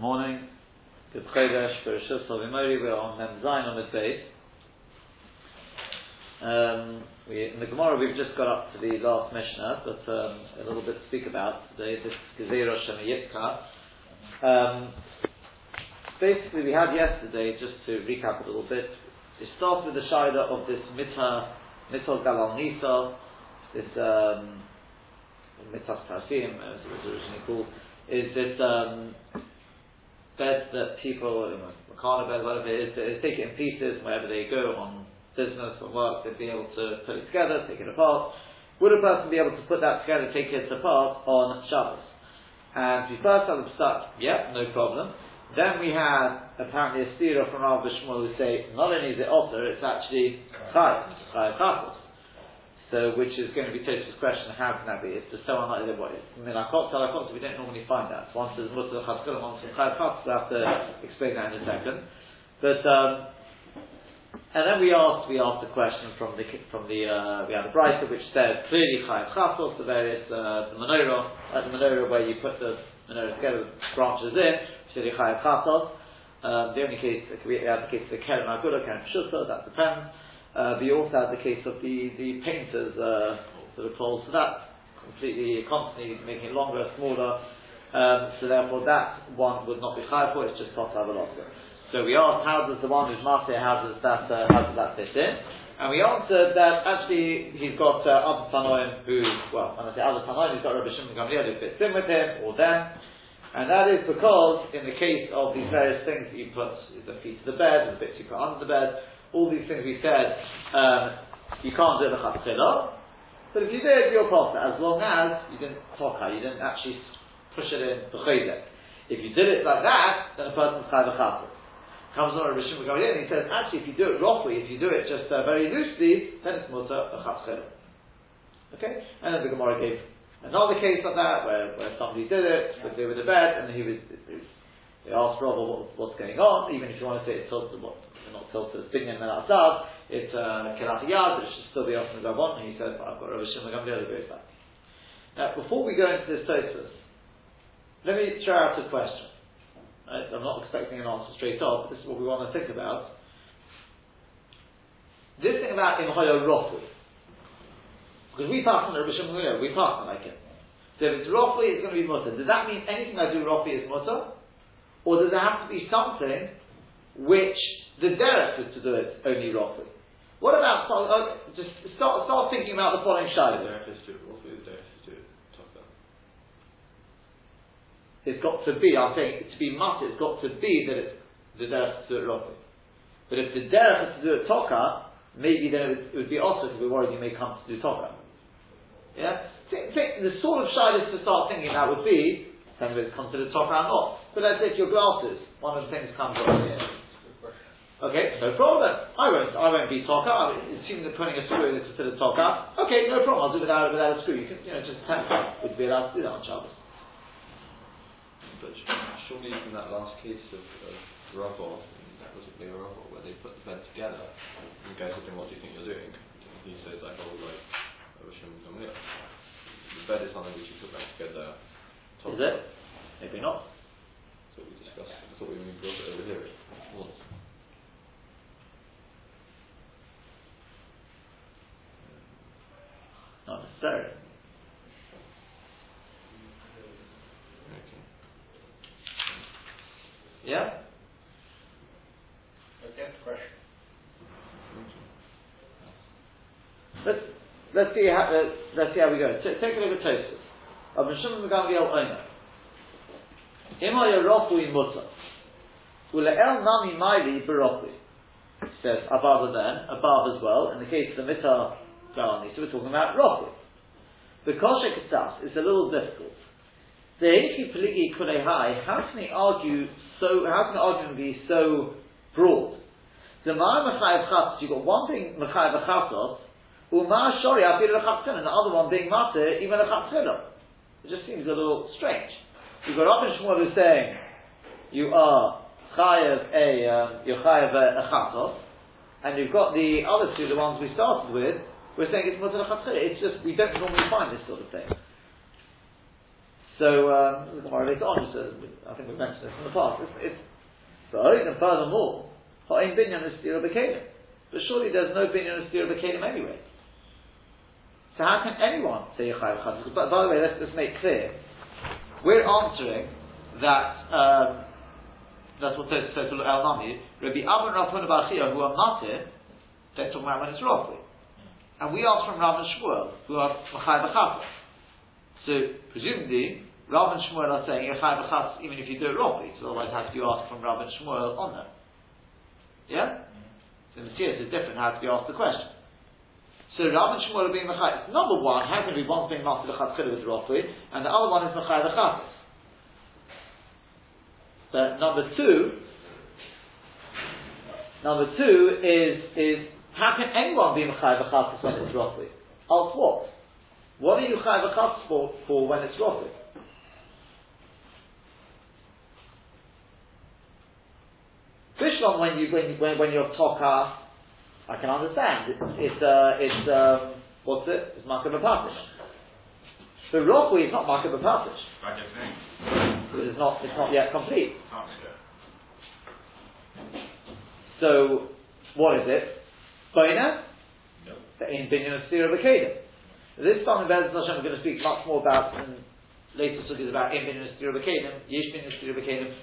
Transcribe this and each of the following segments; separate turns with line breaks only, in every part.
Morning. Good Chodesh, Havimori. We're on Mem Zayin on the base. Um, we, in the Gemara, we've just got up to the last Mishnah, but um, a little bit to speak about today. This Gezerah Shem Yitka. Um, basically, we had yesterday, just to recap a little bit, we started with the Shaida of this Mitah, Mitah Galal Nisa, this um, Mitah Tarfim, as it was originally called, is this um, bed that people, you know, bed, whatever it is, they take it in pieces wherever they go on business or work, they'd be able to put it together, take it apart. Would a person be able to put that together, take it apart on Shabbos? And we first had the start, yeah, no problem. Then we had apparently a stira from Rav Bishmul who say not only is it alter, it's actually chayv, chayv so, which is going to be Tosfos' question, how can that be? It's just so unlikely that what is. I mean, Akot, Talakot, we don't normally find that. So one says Mutter Chaskul, one says Chayav Chas, we'll have to explain that in a second. But, um, and then we asked, we asked the question from the, from the, uh, we had a Brisa which said clearly Chayav Chasos, the various, uh, the menorah, like the menorah where you put the menorah together, branches in, clearly Chayav Chasos. Um, the only case, we had the case of the Keren Agula, Keren Pshuta, that depends. Uh, we also had the case of the, the painters uh, sort of clothes, so that completely, constantly making it longer, smaller, um, so therefore that one would not be high for, it's just top Avaloska. So we asked, how does the one who's Mate, how does that, uh, how does that fit in? And we answered that actually he's got uh, other Tanoim who, well, when I say other Tanoim, he's got Rabbi Shimon Gamliel who fits in with him, or them, and that is because in the case of these various things that you put, the feet of the bed, the bits you put under the bed, all these things we said, um, you can't do the chatzila. But if you did, you're potter, as long as you didn't toka, you didn't actually push it in the If you did it like that, then a person's chayv chatzil. Comes on a Rishon and he says, actually, if you do it roughly, if you do it just uh, very loosely, then it's mutter a chatzil. Okay? And then the Gemara gave another case of that, where, where somebody did it, but they were in the bed, and he was, they asked Robert what, what's going on, even if you want to say it's told what tilted as binyan and asav, it's uh, kilat yad, it should still be off the gavon. And he said, I've got Rabbi Shimon who goes back. Now, before we go into this Tosfos, let me throw out a question. Right? I'm not expecting an answer straight off, but this is what we want to think about. This thing about imhoya rofu, because we pass on Rabbi Shimon Gamliel, we pass on like it. So if it's roughly, it's going to be mutter. Does that mean anything I do roughly is mutter? Or does there have to be something which the derech is to do it only roughly. What about uh, just start start thinking about the following shadow.
The is to roughly. The is to top.
It's got to be. I'm saying to be must. It's got to be that it's the derech to do it roughly. But if the derech is to do it toka, maybe then it would, it would be also because we're worried you may come to do toka. Yeah. Think, think, the sort of shadows to start thinking about would be, then it's considered toka or not. But let's say your glasses. One of the things comes up here. Okay, no problem. I won't. I won't be talker. I mean, assume that putting a screw in is considered talker. Okay, no problem. I'll do it without without a screw. You can, you know, just tempt would be allowed to do that on Shabbos.
But surely in that last case of, of Rubble, that was near Rubble, where they put the bed together, and the guy said to him, what do you think you're doing? And he says, like, oh, like, I wish him coming up. The bed is something which you put back together.
Is it? Maybe not.
So we discussed. I thought we it over here once.
Not necessarily.
Okay.
Yeah?
Okay, question.
Let's let's see how uh, let's see how we go. T- take a look at Tosfos. Of Shimon Gamliel Omer. Ima Yerofu Mutter. Ule'el Nami Maili Berofu. Says above then, above as well. In the case of the Mitzah So we're talking about roughly. The Kosher Ketas is a little difficult. The Eichi Peligi Kulehai, how can they argue so, how can the argument be so broad? The Ma'ar Mechayev Chatzos, you've got one thing Mechayev Chatzos, Umar Shori Afir Lechatzil, and the other one being Mater, even Lechatzil. It just seems a little strange. You've got Rabbi Shmuel who's saying, you are Chayev a, um, you're Chayev a, a Chatzos, and you've got the other two, the ones we started with, we're saying it's It's just, we don't normally find this sort of thing. So, um, later on, so I think we've mentioned this in the past. It's, it's but and furthermore, ha'in binyan is stira b'kelim. But surely there's no binyan is stira b'kelim anyway. So how can anyone say Yechai V'chatzos? But by the way, let's, let's make clear. We're answering that, um, that's what says Total El Nami, Rabbi Rav Huna Bachia, who are matir, they're talking about when it's roughly. And we ask from Rav and Shmuel, who are Machai B'chatzos. So, presumably, Rav and Shmuel are saying Yechai B'chatzos even if you do it roughly, so otherwise how do you ask from Rav and Shmuel on that? Yeah? So Messias is different, how to be asked the question. So Rav and Shmuel are being Mechai. Number one, how can be one being Master Lechatchila with Rofui, and the other one is Mechai Lechatis? But number two, number two is, is how can anyone be Mechai Lechatis when it's Rofui? Else what? What are you Chai Lechatis for, for when it's Rofui? Bishlon, when you when when, when you're Toka I can understand. It's it's, uh, it's um, what's it? It's Makab Patish. The Rokui is not Makab Patish. It's not it's not yet complete. So what is it? Boina? No. In Binyan of Sira This time in Bezos Hashem we're going to speak much more about in later suggestions about in Binyan of Sira Bekadim, Yesh Binyan of Sira Bekadim.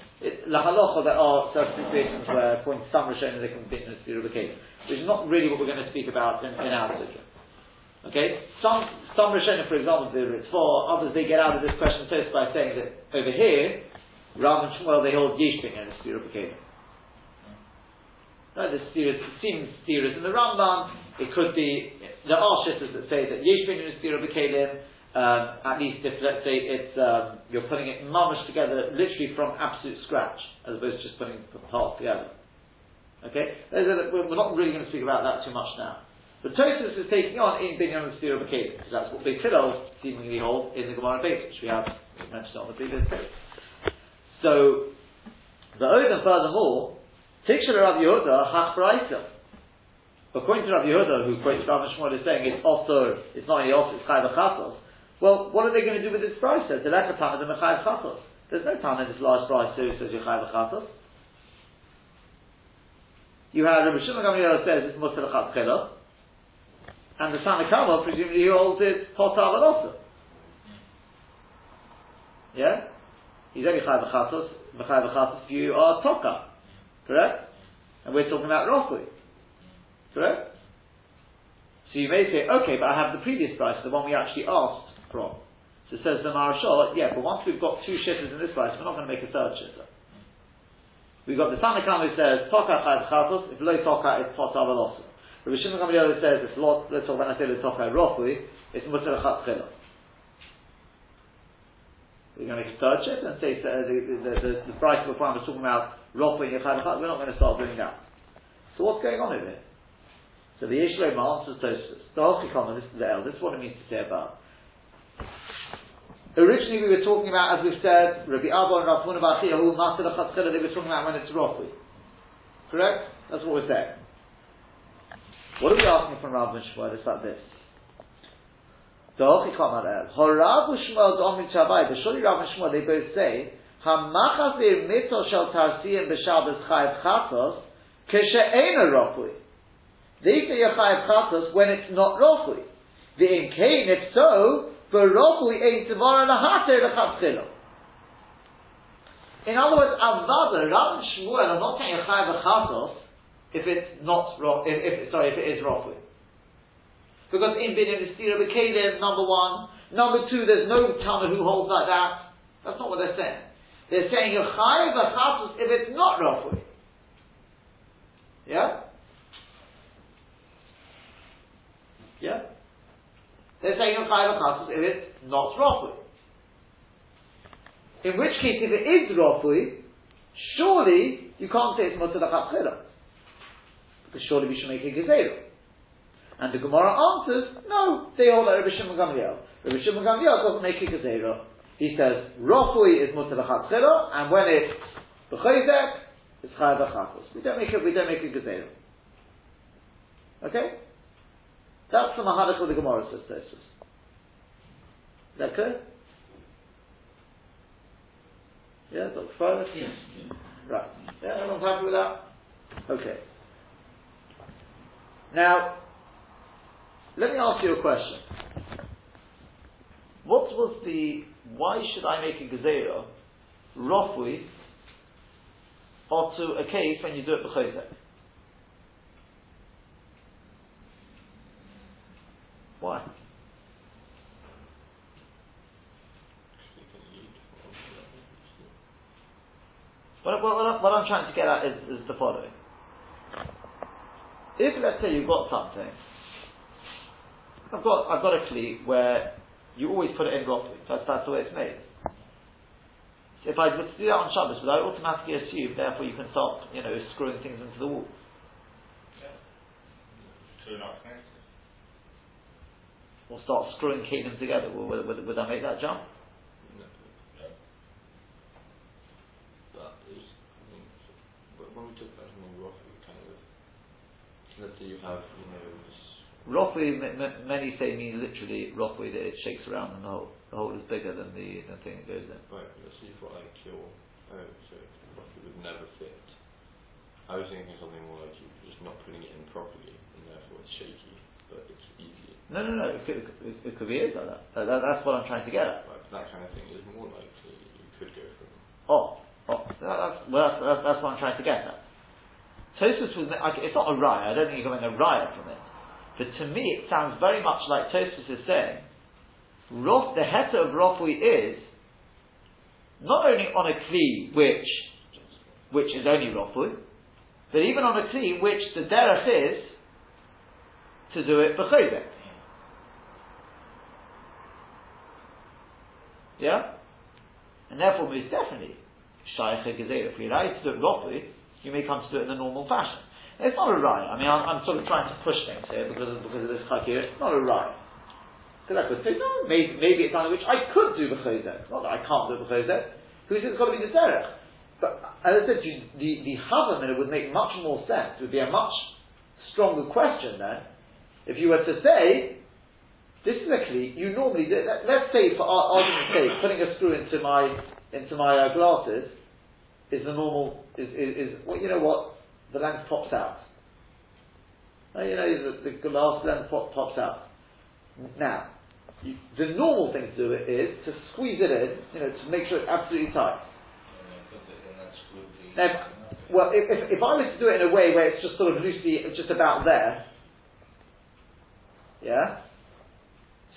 Lahalocha there are certain situations where according to some Rishonim they can Binyan of Sira Bekadim which is not really what we're going to speak about in, in our sugya. Okay, some some Rishonim, for example, the Ritva, others they get out of this question first by saying that over here, Rav and Shmuel they hold Yishbin and the Stira Pekadim. Right, the Stira seems Stiras in the Rambam. It could be there are shittas that say that Yishbin and the Stira Pekadim. Um, at least if let's say it's um, you're putting it mamish together literally from absolute scratch as opposed to just putting parts together. Okay? We're not really going to speak about that too much now. But Tosfos is taking on in of Stira Bakalim, because that's what Big Hillel seemingly hold in the Gemara base, which we have mentioned on the previous page. So, the Odin furthermore, Tikshel Rav Yehuda, Hach Braisa. According to Rav Yehuda, who quotes Rav Shmuel is saying it's also, it's not only also, it's Chayv Chasos. Well, what are they going to do with this Chayv Chasos. There's no time in this large Braisa who says you're Chayv You have Rabbi Shimon Gamliel says it's Mutter Chatchila, and the Tanakama presumably he holds it Potar also. Yeah? He's only Chai B'chatos, B'chai B'chatos if you are Toka. Correct? And we're talking about Rofui. Correct? So you may say, okay, but I have the previous price, the one we actually asked from. So it says the Marashal, yeah, but once we've got two shitters in this price, we're not going to make a third shitter. We've got the Tanakam who says, Toka chayv chatos, if lo toka, it's pot avalosu. Rabbi Shimon Gamliel says, it's lot, let's talk when I say lo toka rofui, it's mutter chat chila. We're going to make a third shift and say uh, the, the, the, the price of the farm is talking about rofui and yechad We're not going to start doing that. So what's going on over here? So the Yishlom answers Tosfos. The Hochikon, this is the El, this is what it means to say about Originally we were talking about, as we've said, Rabbi Abba and Rav Huna Bachia, who master the Chatzchila, they were talking about when it's Rofui. Correct? That's what we're saying. What are we asking from Rav and Shmuel? It's like this. Horav Shmuel Domi Chavai, the Shuli Rav and Shmuel, they both say, Hamachazir mito shel tarsiyim b'shabes chayiv chatos, keshe'ena rofui. They say chayiv chatos when it's not rofui. The in if so, Barokui ein tavara lahater lechatchilo. In other words, avada, Rav Shmuel are not saying a chayav chatos if it's not if, if sorry if it is roughly. Because in binyan istira b'kelim, number one, number two, there's no Tana who holds like that. That's not what they're saying. They're saying a chayav chatos if it's not roughly. Yeah. Yeah. They're saying a chayav chasus if it's not rofui. In which case, if it is rofui, surely you can't say it's mutzah chila. Because surely we should make a gezerah. And the Gemara answers, no, they all like Rabbi Shimon Gamliel. Rabbi Shimon Gamliel doesn't make a gezerah. He says, rofui is mutzah chila, and when it's b'chayzek, it's chayav chasus. We don't make it, we don't make a gezerah. Okay? That's the Mahadik of the Gemara says Tosfos. Is that clear? Yeah, Dr. Furnace?
Yes.
Right. Yeah, everyone's happy with that? Okay. Now, let me ask you a question. What was the, why should I make a gezerah, roughly or to a case when you do it b'chayzek? Why? What, what, what I'm trying to get at is, is the following. If let's say you've got something, I've got I've got a cleat where you always put it in properly. That's that's the way it's made. So if I were to do that on Shabbos, would I automatically assume therefore you can start you know screwing things into the wall?
Not.
Or start screwing kelim together? Would, would, would, I make that jump?
No, is, I mean, but when we talk about something rough, kind of, let's say you have, you know, this,
Rockwe, m- m- many say mean literally Rockwe that it shakes around and the hole. The hole is bigger than the, the thing that goes in.
right, let's say you've got like your, oh, so roughly would never fit. I was thinking something more like you're just not putting it in properly, and therefore it's shaky, but it's easy.
No, no, no. It could, it, it could be it like that. That- that- That's what I'm trying to get at.
Like that kind of thing is more likely you could go from.
Oh, oh, that- that's, well, that's, that's, that's what I'm trying to get at. Tosfos was, like, it's not a riot. I don't think you can make a riot from it. But to me, it sounds very much like Tosfos is saying, Rof, the heta of Rofui is, not only on a kli which, which is only Rofui, but even on a kli which the derech is to do it b'chodek. Yeah? And therefore, most definitely, Shaykh if you're allowed to do it you may come to do it in the normal fashion. It's not a right. I mean, I'm, I'm sort of trying to push things here because of, because of this chakir. It's not a right. Because I could say, no, maybe, maybe it's something which I could do b'chozek. Not that I can't do b'chozek. Who says it's got to be the derech? But as I said you, the, the Havamina would make much more sense. It would be a much stronger question then. If you were to say, this is a kli, you normally do, let, us say for ar- argument's sake, putting a screw into my, into my uh, glasses is the normal, is, is, is, well, you know what, the lens pops out. Uh, you know, the, the glass lens pop, pops out. Now, you, the normal thing to do is to squeeze it in, you know, to make sure it's absolutely tight. Now, well, if, if, if I was to do it in a way where it's just sort of loosely, just about there, yeah,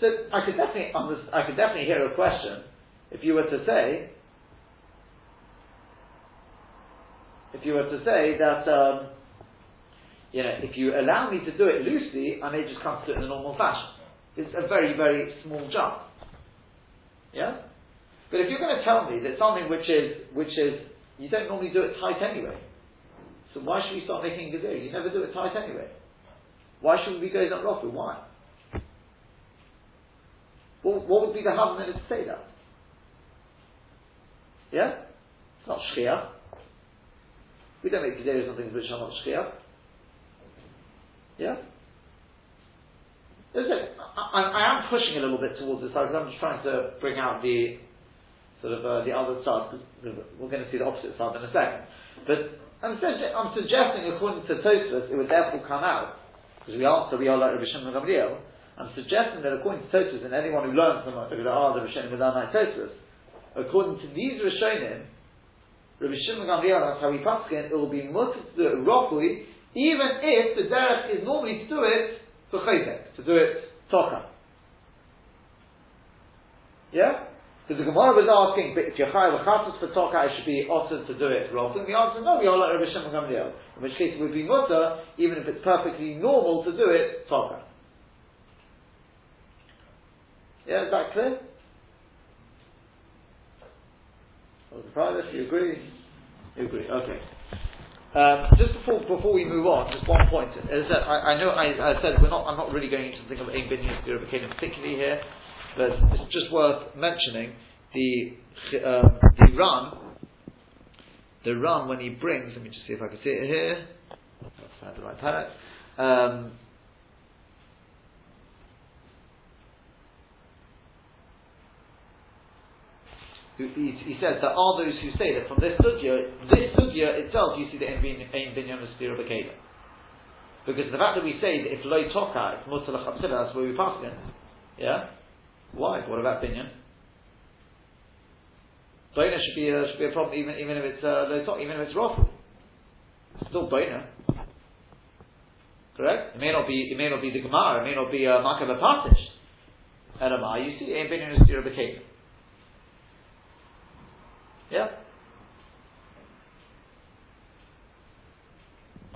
so I could definitely, I could definitely hear a question if you were to say, if you were to say that, um, you know, if you allow me to do it loosely, I may just come to it in a normal fashion. It's a very, very small jump. Yeah? But if you're going to tell me that something which is, which is, you don't normally do it tight anyway. So why should we start making a You never do it tight anyway. Why should we go that rough? Why? What, what would be the harm in it to say that? Yeah? It's not shkia. We don't make gezerah something which are not shkia. Yeah? There's a, I, I am pushing a little bit towards this side because I'm just trying to bring out the sort of uh, the other side because we're going to see the opposite side in a second. But I'm, sugge- I'm suggesting, according to Tosfos, it would therefore come out because we answer we are like Rabbi Shimon Gamliel. I'm suggesting that according to Tosfos, and anyone who learns from us, ah, the Rishonim without like Tosfos, according to these Rishonim, Rabbi Shimon Gamliel, that's how we paskin, it will be mutter to do it roughly, even if the derech is normally to do it for chaytek, to do it tocha. Yeah? Because the Gemara was asking, but if you're chayav chatzos for tocha, it should be offered to do it roughly. And the answer no, we are like Rabbi Shimon Gamliel. In which case it would be mutter, even if it's perfectly normal to do it tocha. Yeah, is that clear? Oh, the private, you agree? You agree, okay. Um, just before before we move on, just one point is that I, I know I, I said we're not. I'm not really going into the thing of Ein Bin Yisrael particularly here, but it's just worth mentioning the um, the Ran. The Ran when he brings. Let me just see if I can see it here. Let's find the right palette. Um, who, he, he says there are those who say that from this sugya, this sugya itself, you see the ain binyan b'keda. Because the fact that we say that if loy toka, it's mutter that's where we pass against. Yeah? Why? What about binyan? Boina should be a, should be a problem even even if it's uh, toka, even if it's. It's still boina. Correct? It may not be it may not be the Gemara, it may not be a uh, Makav Patish. Elamai, you see, ain't been in a stira b'keda. Yeah?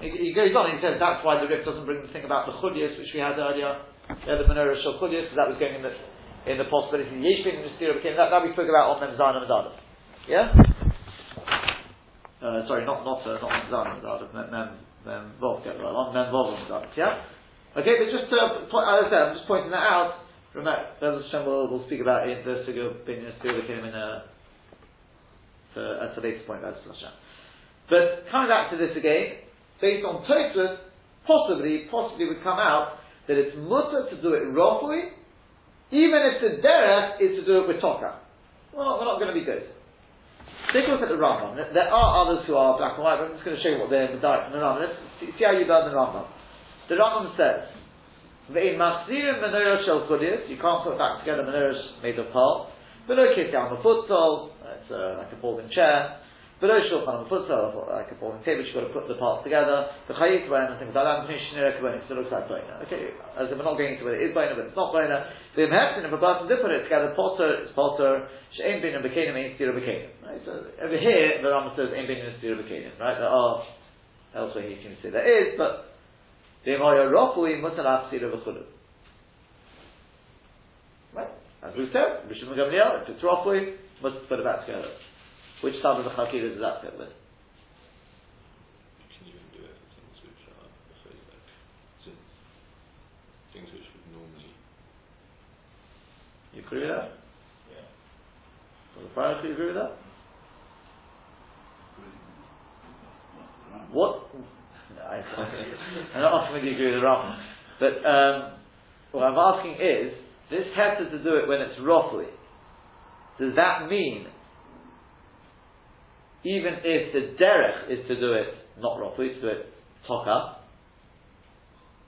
He, goes on, he says that's why the Rif doesn't bring the thing about the chudyas, which we had earlier, yeah, the menorah shel chudyas, because that was going in the, in the possibility the Yesh being Mistira became that, that we spoke about on Mem Zayin and Mem Yeah? Uh, sorry, not, not, uh, not Mem Zayin and Mem Mem, Mem Vov, get right on, Mem Vov and yeah? Okay, but just, uh, point, as I said, I'm just pointing that out, from remember, will, will speak about it, the Sugar being Mistira became in a, uh, at a later point, Bezos Hashem. But coming back to this again, based on Tosfos, possibly, possibly would come out that it's mutter to do it roughly, even if the derech is to do it with toka. Not, we're not going to be good. Take a look at the Rambam. There are others who are black and white, but I'm just going to show you what they're in the Rambam. Let's see, see how you learn the Rambam. The Rambam says, "Ve'in machzirim menorah shel You can't put back together menorahs made of parts. Below kisam a futsal. It's uh, like a folding chair. Below shulchan futsal, like a folding table, you've got to put the parts together. The chayit and things like that. It looks like boina. Okay, as if we're not going into whether it is boina, but it's not boina. The imheftin, if a person did put it together, potter is potter. She'ain bin and bekanim ain't stira bekanim. Right. So over here, the Rambam says ain't bin and stira bekanim. Right. There are elsewhere he seems to say there is, but the Imaya Rofui mutalaf stira b'chudu. As we said, Rishon Gamliel, if it's Rofui, must put it back together. Which side of the Chakira does that fit with?
You do it for things which are like things which would normally
You agree with that?
Yeah.
Does the Baruch agree with that? What? No, I, I'm not asking whether you agree with the Rambam, but um, what I'm asking is this has to do it when it's roughly. Does that mean even if the derech is to do it not roughly, to do it toka,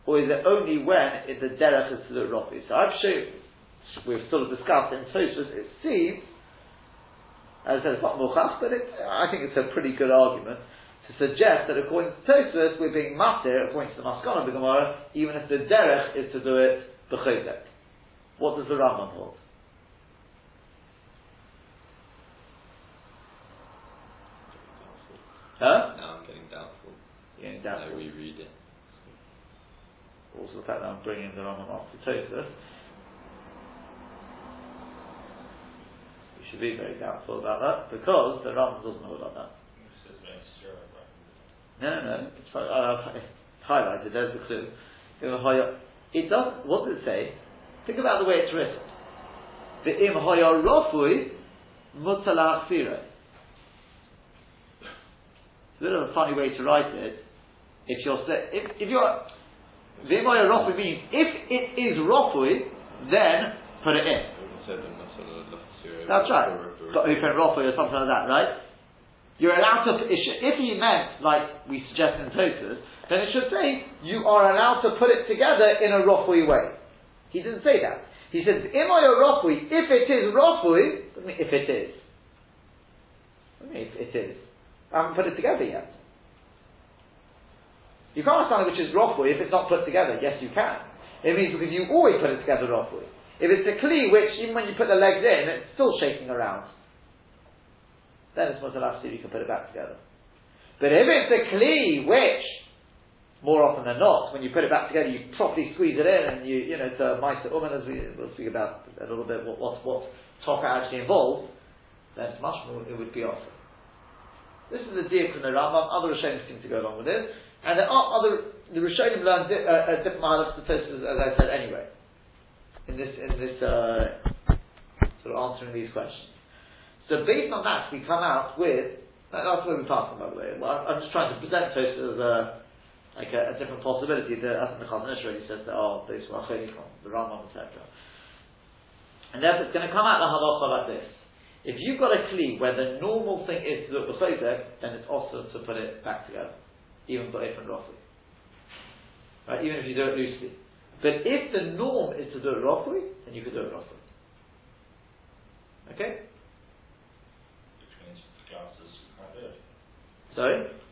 or is it only when it, the derech is to do it roughly? So I've shown, we've sort of discussed in Tosfos, it seems, as I said, it's not muchach, but it, I think it's a pretty good argument to suggest that according to Tosfos, we're being matir, according to the Maskana of the Gemara, even if the derech is to do it b'chayzek. What does the Rambam hold? Huh?
Now I'm getting doubtful.
Getting doubtful.
I reread it.
Also the fact that I'm bringing the Rambam off to Tosfos. You should be very doubtful about that because the Rambam doesn't hold like that.
This is very stir up.
No, no, no. It's, uh, it's highlighted. There's the clue. It does. What does it say? Think about the way it's written. The im hoya rofui mutalach it's a bit of a funny way to write it. If you're if, if you're the Vimoya Rofui means if it is Rofui, then put it in. That's right. Got open Rofui or something like that, right? You're allowed to if he meant like we suggest in Tosfos, then it should say you are allowed to put it together in a Rofui way. He didn't say that. He says Imoya Rofui, if it is Rofui, if it is. If it is. I haven't put it together yet. You can't understand which is roughly if it's not put together. Yes, you can. It means because you always put it together roughly. If it's a kli which, even when you put the legs in, it's still shaking around, then it's mutalafsir, you can put it back together. But if it's a kli which, more often than not, when you put it back together, you properly squeeze it in, and you, you know, it's a mice uman, as we, will speak about a little bit what, what, what actually involves, then it's much more, it would be awesome. This is the deal from the Rambam. Other Rishonim seem to go along with it, and there are other the Rishonim learn di- uh, uh, different to Tosfos, as I said anyway. In this in this uh, sort of answering these questions. So based on that, we come out with that's where we're passing by the way. Well, I'm just trying to present this as a like a, a, different possibility. That I think the Chazon Ish already says that oh, those were the Rambam, etc. And therefore, it's going to come out the halacha like this. If you've got a kli where the normal thing is to do it b'chayzek, then it's also to put it back together, even for and roughly. Right? Even if you do it loosely. But if the norm is to do it roughly, then you can do it roughly. Okay?
Which means the glasses you can't do it.
Sorry?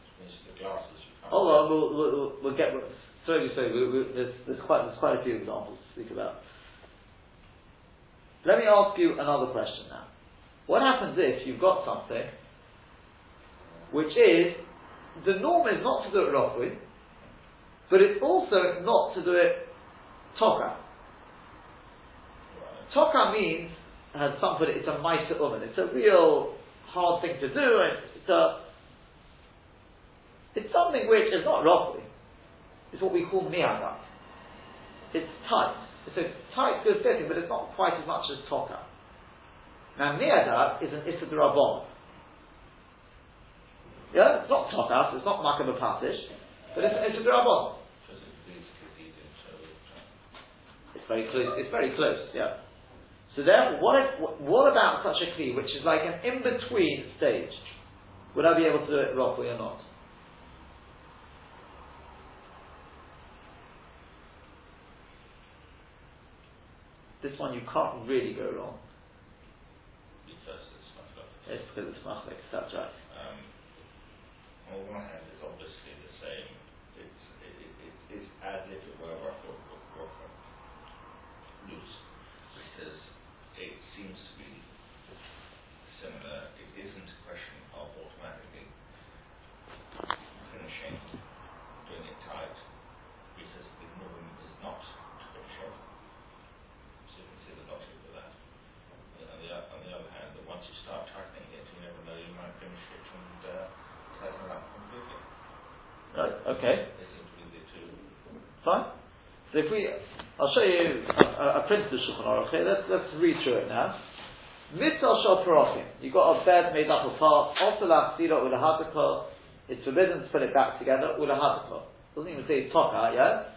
Oh,
do
on, we'll, we'll, we'll get slowly, slowly. We, we, there's, there's quite there's quite a few examples to speak about. Let me ask you another question now. What happens if you've got something which is the norm is not to do it roughly, but it's also not to do it toka. Toka means has something. It's a ma'isa uman. It's a real hard thing to do, and it's a it's something which is not roughly. It's what we call miyagat. It's tight. It's a tight, good fitting, but it's not quite as much as toka. Now, miyagat is an issa rabon. Yeah, it's not toka, it's not makabah patish, but it's an issa rabon.
Physically, it's
very close. It's very close. Yeah. So therefore, what, if, what about such a kli, which is like an in-between stage? Would I be able to do it roughly or not? This one you can't really go wrong.
because it's not
It's because it's machlik, that's right.
Um, on one hand, it's obviously the same. It's, it, it, it, it's as if it were rough or, or, or loose, because it seems to be similar. It isn't a question of automatically finishing, doing it tight, because the norm is not to finish it. So you can see the logic of that. On the, o- on the other hand, that once you start tightening it, you never know, you might finish it and uh, tighten it up completely.
Right, okay.
They seem to be the two.
Fine. So if we, I'll show you, I, I printed the Shulchan Aruch here, let's, let's read through it now. Mitzvah shal parochim. You've got a bed made up of parts. Also la sira ulahadaka. It's forbidden to put it back together. Ulahadaka. Doesn't even say toka, yeah?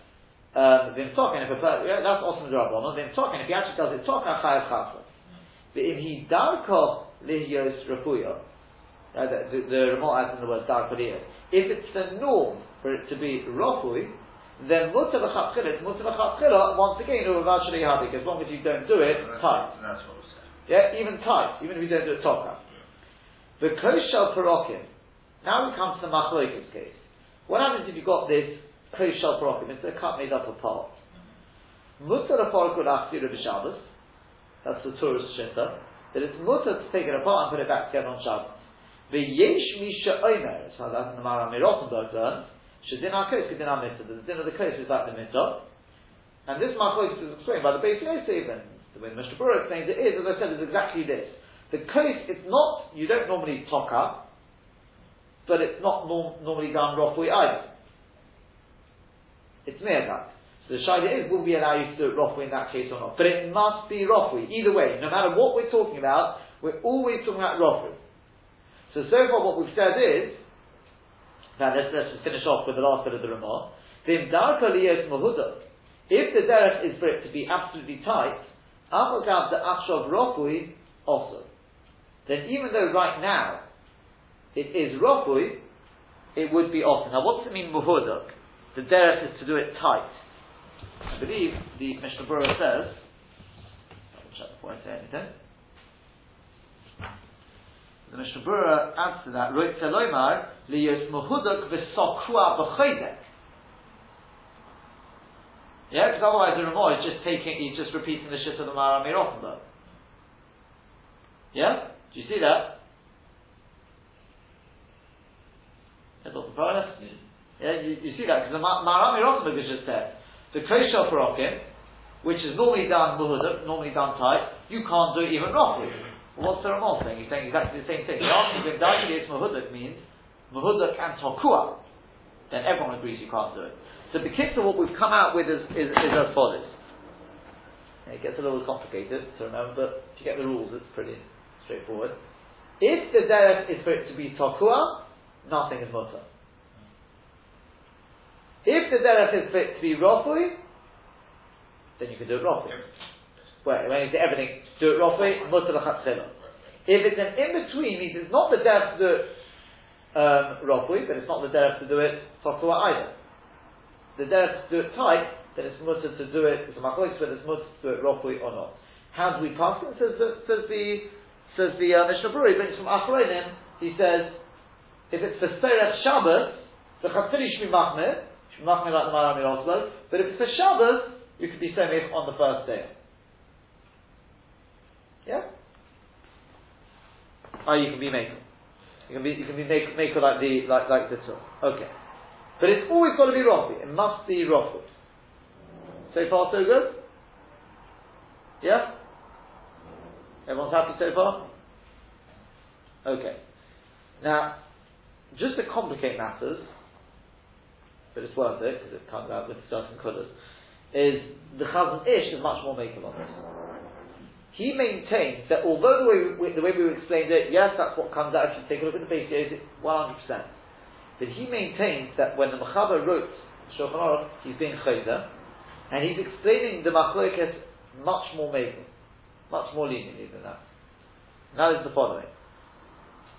Um, vim token, if a yeah, that's also the rabbanon. Vim token, if he actually does it toka, chayav chasa. But if he darko lihyos rapuya, uh, the, the, the remote adds in the word darko. If it's the norm for it to be rafui, then mutter v'chatchila, it's mutter v'chatchila, once again, uvav shali hadik, as long as you don't do it, tight.
That's what said.
Yeah, even tight, even if you don't do it toka. The koshal parokim. Now we come to the machloikas case. What happens if you've got this koshal parokim? It's a cut made up of parts. Mutter afarku lachsira b'Shabbos. That's the tourist shitta. That it's mutter to take it apart and put it back together on Shabbos. The yesh misha omer. So that's the Maram Rothenburg learns. Shedin hakos kedin ha-mitzvah. The din of the kos is like the mitzvah. And this machloikas is explained by the Beis Yosef and the way Mishnah Berurah explains it is, as I said, is exactly this. The kos, it's not, you don't normally toka, but it's not norm, normally done roughly either. It's me'adat. So the shaila is, will we allow you to do it roughly in that case or not? But it must be roughly. Either way, no matter what we're talking about, we're always talking about roughly. So, so far what we've said is, now let's, let's just finish off with the last bit of the mahuda. If the derech is for it to be absolutely tight, afagav the achshav roughly also. Then even though right now it is roughly, it would be often. Now what does it mean muhudak? The derech is to do it tight. I believe the Mishnah Berurah says, I'll check before I say anything. The Mishnah Berurah adds that, Roit Telomar, liyos muhudak v'sokua b'choydek. Yeah, because otherwise the Ramah is just taking, he's just repeating the shit of the Maram Rothenburg. Yeah? Do you see that? Yeah, you, you see that, because the Maram Rothenburg has just said, the Koshel Parokim, which is normally done muhudak, normally done tight, you can't do it even roughly. What's the Ramah saying? He's saying exactly the same thing. Answer is if muhudak means muhudak and tokua, then everyone agrees you can't do it. So the kids what we've come out with is, is, is as follows. It gets a little complicated to remember, but if you get the rules, it's pretty straightforward. If the derech is for it to be tokua, nothing is mutter. If the derech is for it to be rofui, then you can do it rofui. Well, when you say everything, do it rofui, mutter l'chatchila. If it's an in-between, means it's not the derech to do it um, roughly, but it's not the derech to do it tokua either. The derech to do it tight, then it's mutter to do it, it's a machlokes, but it's mutter to do it roughly or not. How do we pass it? Says the, says the, says the uh, Mishnah Berurah, he brings from Achronim, he says, if it's for Serech Shabbos, the Chatzili should be machmir, should be machmir like the Marami Oslo, but if it's for Shabbos, you could be semich on the first day. Yeah? Oh, you can be maker. You can be you can be make, maker like the like like the tool. Okay. But it's always got to be Rothwood. It must be Rothwood. So far so good? Yeah? Everyone's happy so far? Okay. Now, just to complicate matters, but it's worth it because it comes out with certain colours, is the Chazon Ish is much more maker on this he maintains that although the way we, the way we explained it, yes, that's what comes out. If you take a look at the base it's 100%. But he maintains that when the Mechaber wrote Shulchan Aruch, he's being chayda, and he's explaining the Machloeket much more making, much more leniently than that. Now is the following.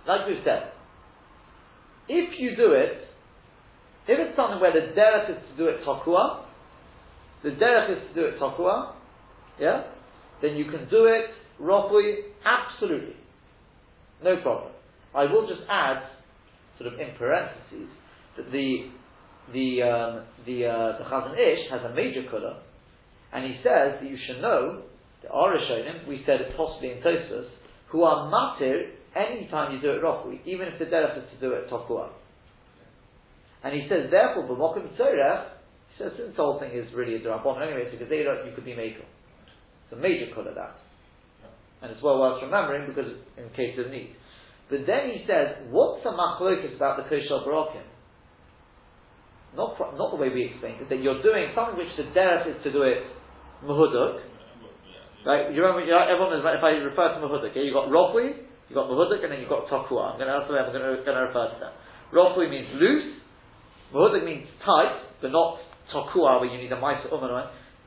Like we said, if you do it, if it's something where the derech is to do it tokua, the derech is to do it tokua, yeah, then you can do it roughly, absolutely. No problem. I will just add, sort of in parentheses, that the the um, the uh, the Chazon Ish has a major kula, and he says that you should know the Arishonim, we said it possibly in Tosfos, who are matir any time you do it roughly, even if the derech is to do it tokua. And he says, therefore, b'mokim tzorech, he says, since the whole thing is really a drabon anyway, a gazela, you could be makel. It's a major kula that. And it's well worth remembering because in case of need. But then he says, what's the machlokas about the koshel barokim? Not, not the way we explained it, that you're doing something which the derech is to do it mahuduk. Right? You remember, everyone is, if I refer to mahuduk, okay, you've got rofli, you've got mahuduk, and then you've got tokua. I'm going to, that's the way I'm going to, refer to them. Rofli means loose, mahuduk means tight, but not tokua where you need a mice umanoi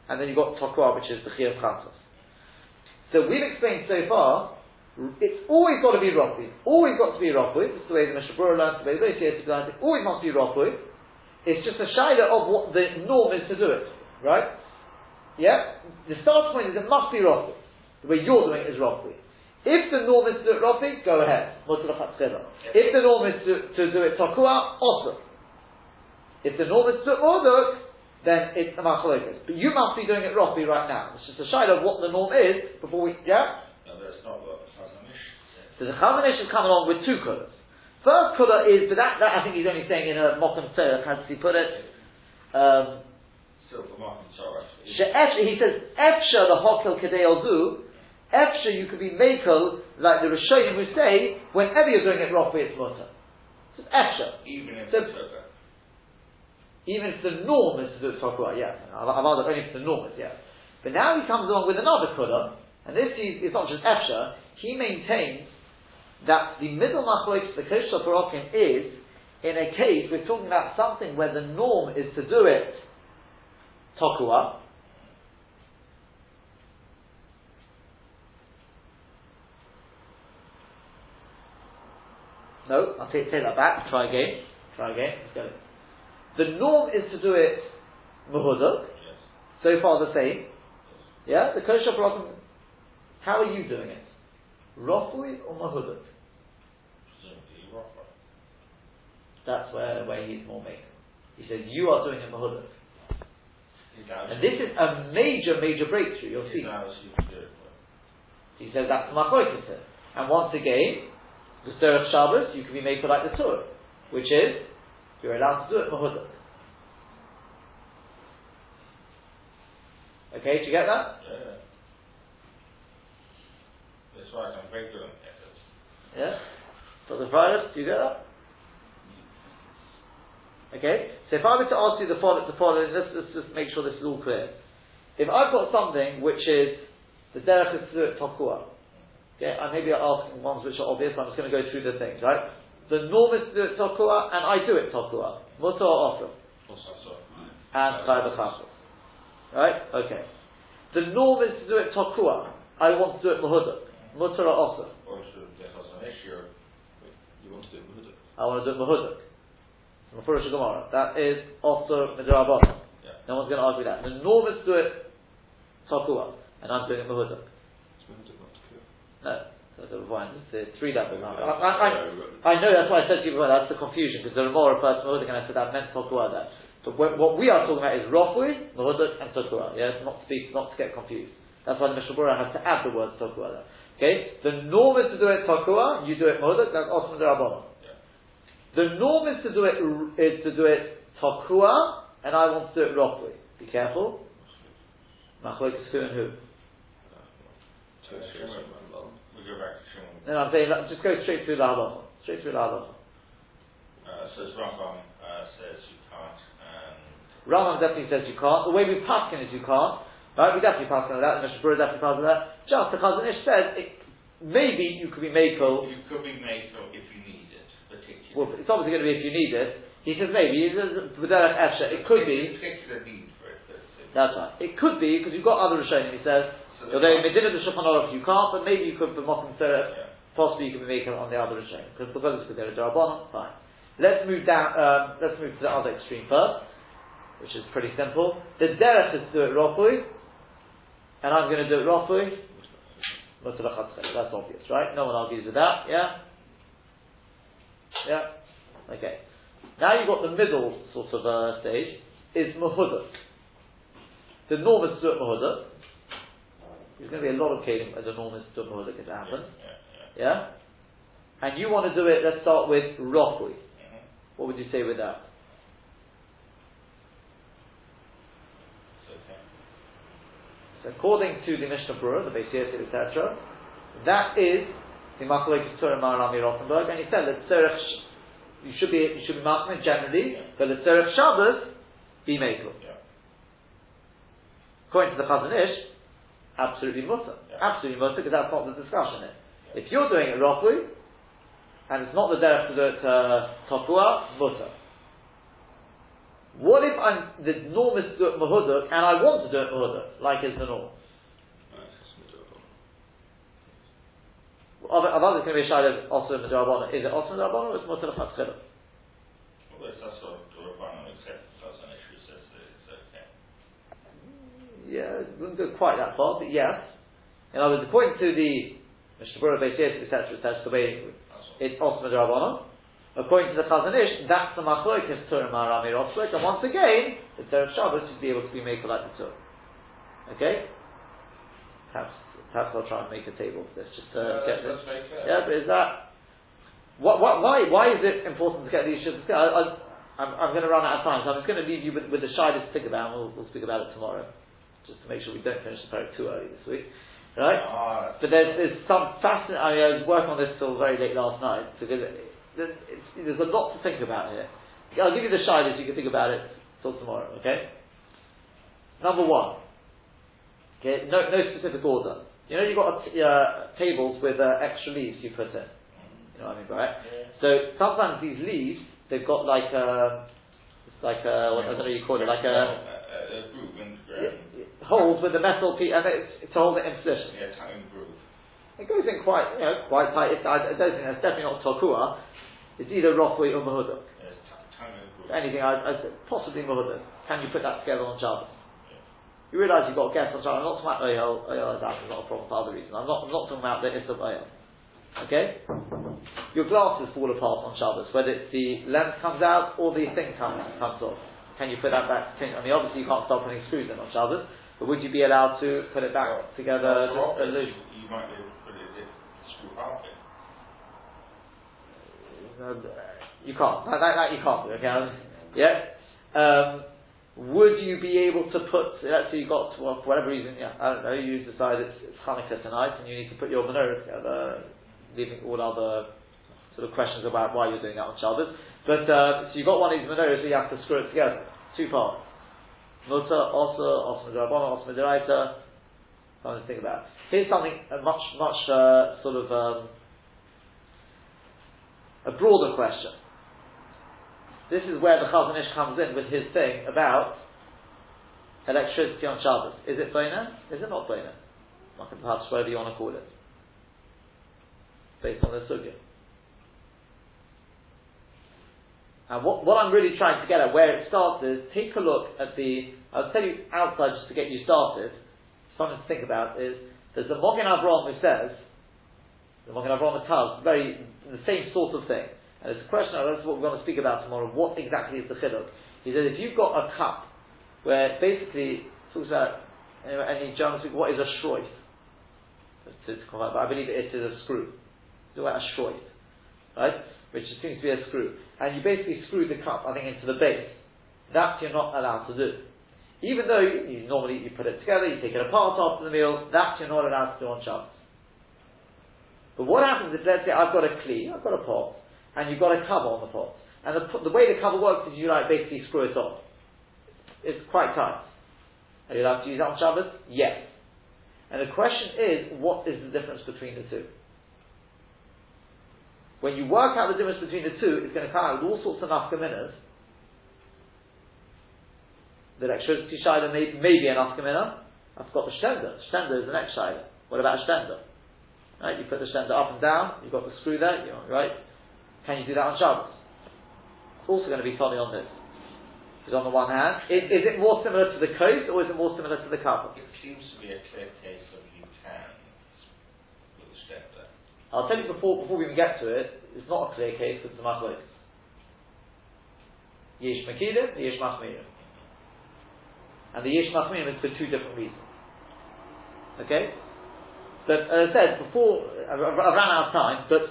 and then you've got Tokwa, which is the Chiyav Chatos. So we've explained so far, it's always got to be Rokwi. Always got to be. This is the way the Mishnah Berurah learns, the way the Beis learns. It always must be Rokwi. It's just a shaila of what the norm is to do it. Right? Yeah? The start point is it must be Rokwi. The way you're doing it is Rokwi. If the norm is to do it Rokwi, go ahead. If the norm is to, to do it Tokua, awesome. If the norm is to do it oh, Orduk, then it's a machlokas. But you must be doing it roughly right now. It's just a shadow of what the norm is before we,
yeah? No, that's not what Chazon Ish
So the Chazon Ish has come along with two colours. First colour is, but that, that I think he's only saying in a Mokum Tzorach, how does he put it? Um,
Still for Mokum.
He says, Efsha the Hokel Kedei Zu, Efsha you could be Mako, like the Rishonim who say, whenever you're doing it roughly it's mutter. It's Efsha.
Even if
so,
it's
even if the norm is to talk about, yeah. Avada only if the norm is, yeah. But now he comes along with another kula, and this is, not just Efsha, he maintains that the middle machlokes, the Kosh Barokim, is, in a case, we're talking about something where the norm is to do it tokua, No, I'll take, take that back. Try again. Try again. Let's it. The norm is to do it muhuduk. Yes. So far the same. Yeah? The kosher problem, how are you doing it? Rofui or mahuduk? That's where, where he's more making. He says, you are doing it mahuduk. And this is a major, major breakthrough, you'll see. He says that's machoitis. And once again, the Derech Shabbos, you can be made for like the Torah, which is you're allowed to do it mahuduk. Okay, do you get that?
Yeah. That's why I'm very good on efforts.
Yeah? So the virus, do you get that? Okay? So if I were to ask you the following, the following let's, let's just make sure this is all clear. If I've got something which is the derech is to do it tokua, okay, and maybe I'll ask ones which are obvious, I'm just going to go through the things, right? The norm is to do it tokua, and I do it tokua. Mutar often. And chayv Right? Okay. The norm is to do it tokua. I want to do it muhudak. Mutar often. Or to next year, you want to do it. I want to do it muhudak. Mufurish Gemara. That is also midrabot.
Yeah.
No one's going to argue that. The norm is to do it tokua, and I'm doing it
muhudak.
No. So the fine. It's three levels. I,
Yeah,
I, I,
yeah,
I know that's why I said to you before, that's the confusion, because the Ramah refers to mahuduk, and I said that meant takua there. But what, what we are talking about is rofui, mahuduk, and takua. Yeah, not to be, not to get confused. That's why the Mishnah Berurah has to add the word takua there. Okay? The norm is to do it takua, you do it mahuduk, that's also midrabon.
Yeah.
The norm is to do it is to do it takua, and I want to do it rofui. Be careful. Machlokes who and who.
Go back to Shimon.
No, I'm saying that- just go straight through the halacha. Straight through the halacha.
Uh, says Rambam, uh, says you can't, and
Rambam definitely says you can't. The way we paskin is you can't. Right? We definitely paskin on that. The Mishnah definitely paskin on that. Just the Chazon says it, maybe you could be makel.
you could be made if you need it, particularly.
Well, it's obviously going to be if you need it. He says maybe. He says. It could be.
Particular need for it,
That's right. It could be because you've got other Rishonim. He says.
So
Although Medina the Shulchan Aruch you can't, but maybe you could be Mokum Seref. Possibly you could making it on the other Rishonim because because it's Kedera Darabon. Fine. Let's move down. Um, let's move to the other extreme first, which is pretty simple. The Derech is to do it Rofui, and I'm going to do it Rofui. That's obvious, right? No one argues with that. Yeah. Yeah. Okay. Now you've got the middle sort of uh, stage. Is Mahuduk. The norm is to do it. There's going to be a lot of kelim as a norm is to do it Mahuduk it happens.
Yeah?
And you want to do it, let's start with Rofui.
Mhm.
What would you say with that? So according to the Mishnah Berurah, the Beis Yosef, etc., that is the Machlokes Torah Marami Rothenburg, and he said that Tzerech, you should be you should be Machmir generally,
Yeah.
but the Tzerech Shabbos be.
Yeah.
According to the Chazon Ish, absolutely mutter,
Yeah.
absolutely mutter, because that's not the discussion here. If you're doing it roughly, and it's not the derech to do it uh, Tokua, mutter. What if I'm the norm is to do it Mahuduk, and I want to do it Mahuduk, like is the norm?
Right, it's middle.
Of, of others going to be a shayla also in the Darabana. Is it the Darabana or is it Mutter Chatzchila?
Well, that's that's what the Rabbanon accepts as an issue, says that it's okay.
Yeah, it wouldn't go quite that far, but yes. In other words, according to the Mishnah Berurah, Beis etc., etc., the way it's in the According to the Chazon Ish, that's the Machlokes Torah Marami Rotzlik, and once again, the Torah Shabbos should be able to be made like the Torah. Okay? Perhaps, perhaps I'll try and make a table for this, just to
Uh,
get this.
that's very fair.
Yeah, but is that what, what, why? Why is it important to get these shifts? I, I, I'm, I'm going to run out of time, so I'm just going to leave you with, with the shyness to think about. And we'll, we'll speak about it tomorrow, just to make sure we don't finish the parak too early this week, right?
Ah,
But there's, there's some fascinating. I, mean, I was working on this till very late last night because it, there's, it's, there's a lot to think about here. I'll give you the shyness. You can think about it till tomorrow. Okay. Number one. Okay. No, no specific order. You know, you've got uh, tables with uh, extra leaves you put in. You know what I mean it?
yeah.
So sometimes these leaves, they've got like a, it's like a, what, I don't know what you call it, like
a,
a,
a, a groove in the ground.
holes with the metal piece, and it's to hold it in position.
Yeah, tiny groove.
It goes in quite, you know, quite tight. It's, I, I don't think that's definitely not Tokua. It's either Rofui or Mahuduk.
Yeah, it's ti- tiny groove.
Anything, I, I, possibly Mahuduk. Can you put that together on Shabbos? You realise you've got a guest on Shabbos. I'm not talking about Oyel. Oyel is not a problem for other reasons. I'm not, I'm not talking about the Issa of Oyel. Okay? Your glasses fall apart on Shabbos, whether it's the lens comes out or the thing comes, comes off. Can you put that back? I mean, obviously you can't stop putting screws in on Shabbos, but would you be allowed to put it back
Well,
together
for
just a loose?
You, might be able to put it in screw half it.
You can't. That, that, that you can't do. Okay. Yeah. Um, would you be able to put? Let's say you got well, for whatever reason. Yeah. I don't know. You decide it's, it's Hanukkah tonight, and you need to put your menorah together, leaving all other sort of questions about why you're doing that on Shabbos. But uh, so you've got one of these menorahs, so you have to screw it together. Two parts. Mutter, Osa, Osa Midrabana, Osa Midiraita. Something to think about. Here's something much, much uh, sort of um, a broader question. This is where the Chazon Ish comes in with his thing about electricity on Shabbos. Is it Boina? Is it not Boina? Perhaps whatever you want to call it. Based on the Sugya. And what, what I'm really trying to get at, where it starts is, take a look at the, I'll tell you outside just to get you started, something to think about is, there's the Mogen Avram who says, the Mogen Avram tells very, the same sort of thing. And it's a question, that's what we're going to speak about tomorrow, what exactly is the chiddush? He says, if you've got a cup, where basically, talks about, any German what is a shroif? To, to but I believe it is a screw. About a shroif. Right? which seems to be a screw, and you basically screw the cup, I think, into the base. That you're not allowed to do. Even though you, normally you put it together, you take it apart after the meal, that you're not allowed to do on Shabbos. But what happens if, let's say, I've got a kli, I've got a pot, and you've got a cover on the pot, and the, the way the cover works is you like basically screw it off. It's quite tight. Are you allowed to use that on Shabbos? Yes. And the question is, what is the difference between the two? When you work out the difference between the two, it's going to come out with all sorts of nafkaminas. The electricity shider may, may be an nafkamina. I've got the shtender. Shtender is the next shider. What about shtender? Right, you put the shtender up and down, you've got the screw there, you know, right? Can you do that on Shabbos? It's also going to be funny on this. Because on the one hand, is, is, it more similar to the coat or is it more similar to the cover?
It seems to be a clear case of you can with a shtender.
I'll tell you before before we even get to it, it's not a clear case because it's a machlok. Yesh makidim, the yesh machmirim. And the yesh machmirim is for two different reasons. Okay? But as I said before, I, I ran out of time, but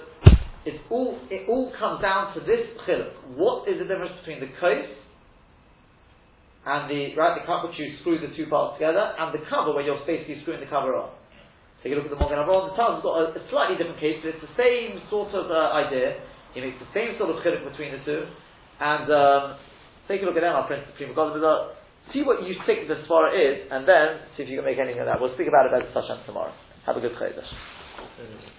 it's all, it all comes down to this chiluk. What is the difference between the coat and the, right, the cup which you screw the two parts together, and the cover where you're basically screwing the cover on? Take a look at the Mogen Avram. The Talmud's got a, a, slightly different case, but it's the same sort of uh, idea. He makes the same sort of chiluk between the two. And um, take a look at them, our Prince Supreme See what you think the Svara is, and then see if you can make anything of that. We'll speak about it better Hashem tomorrow. Have a good Chodesh.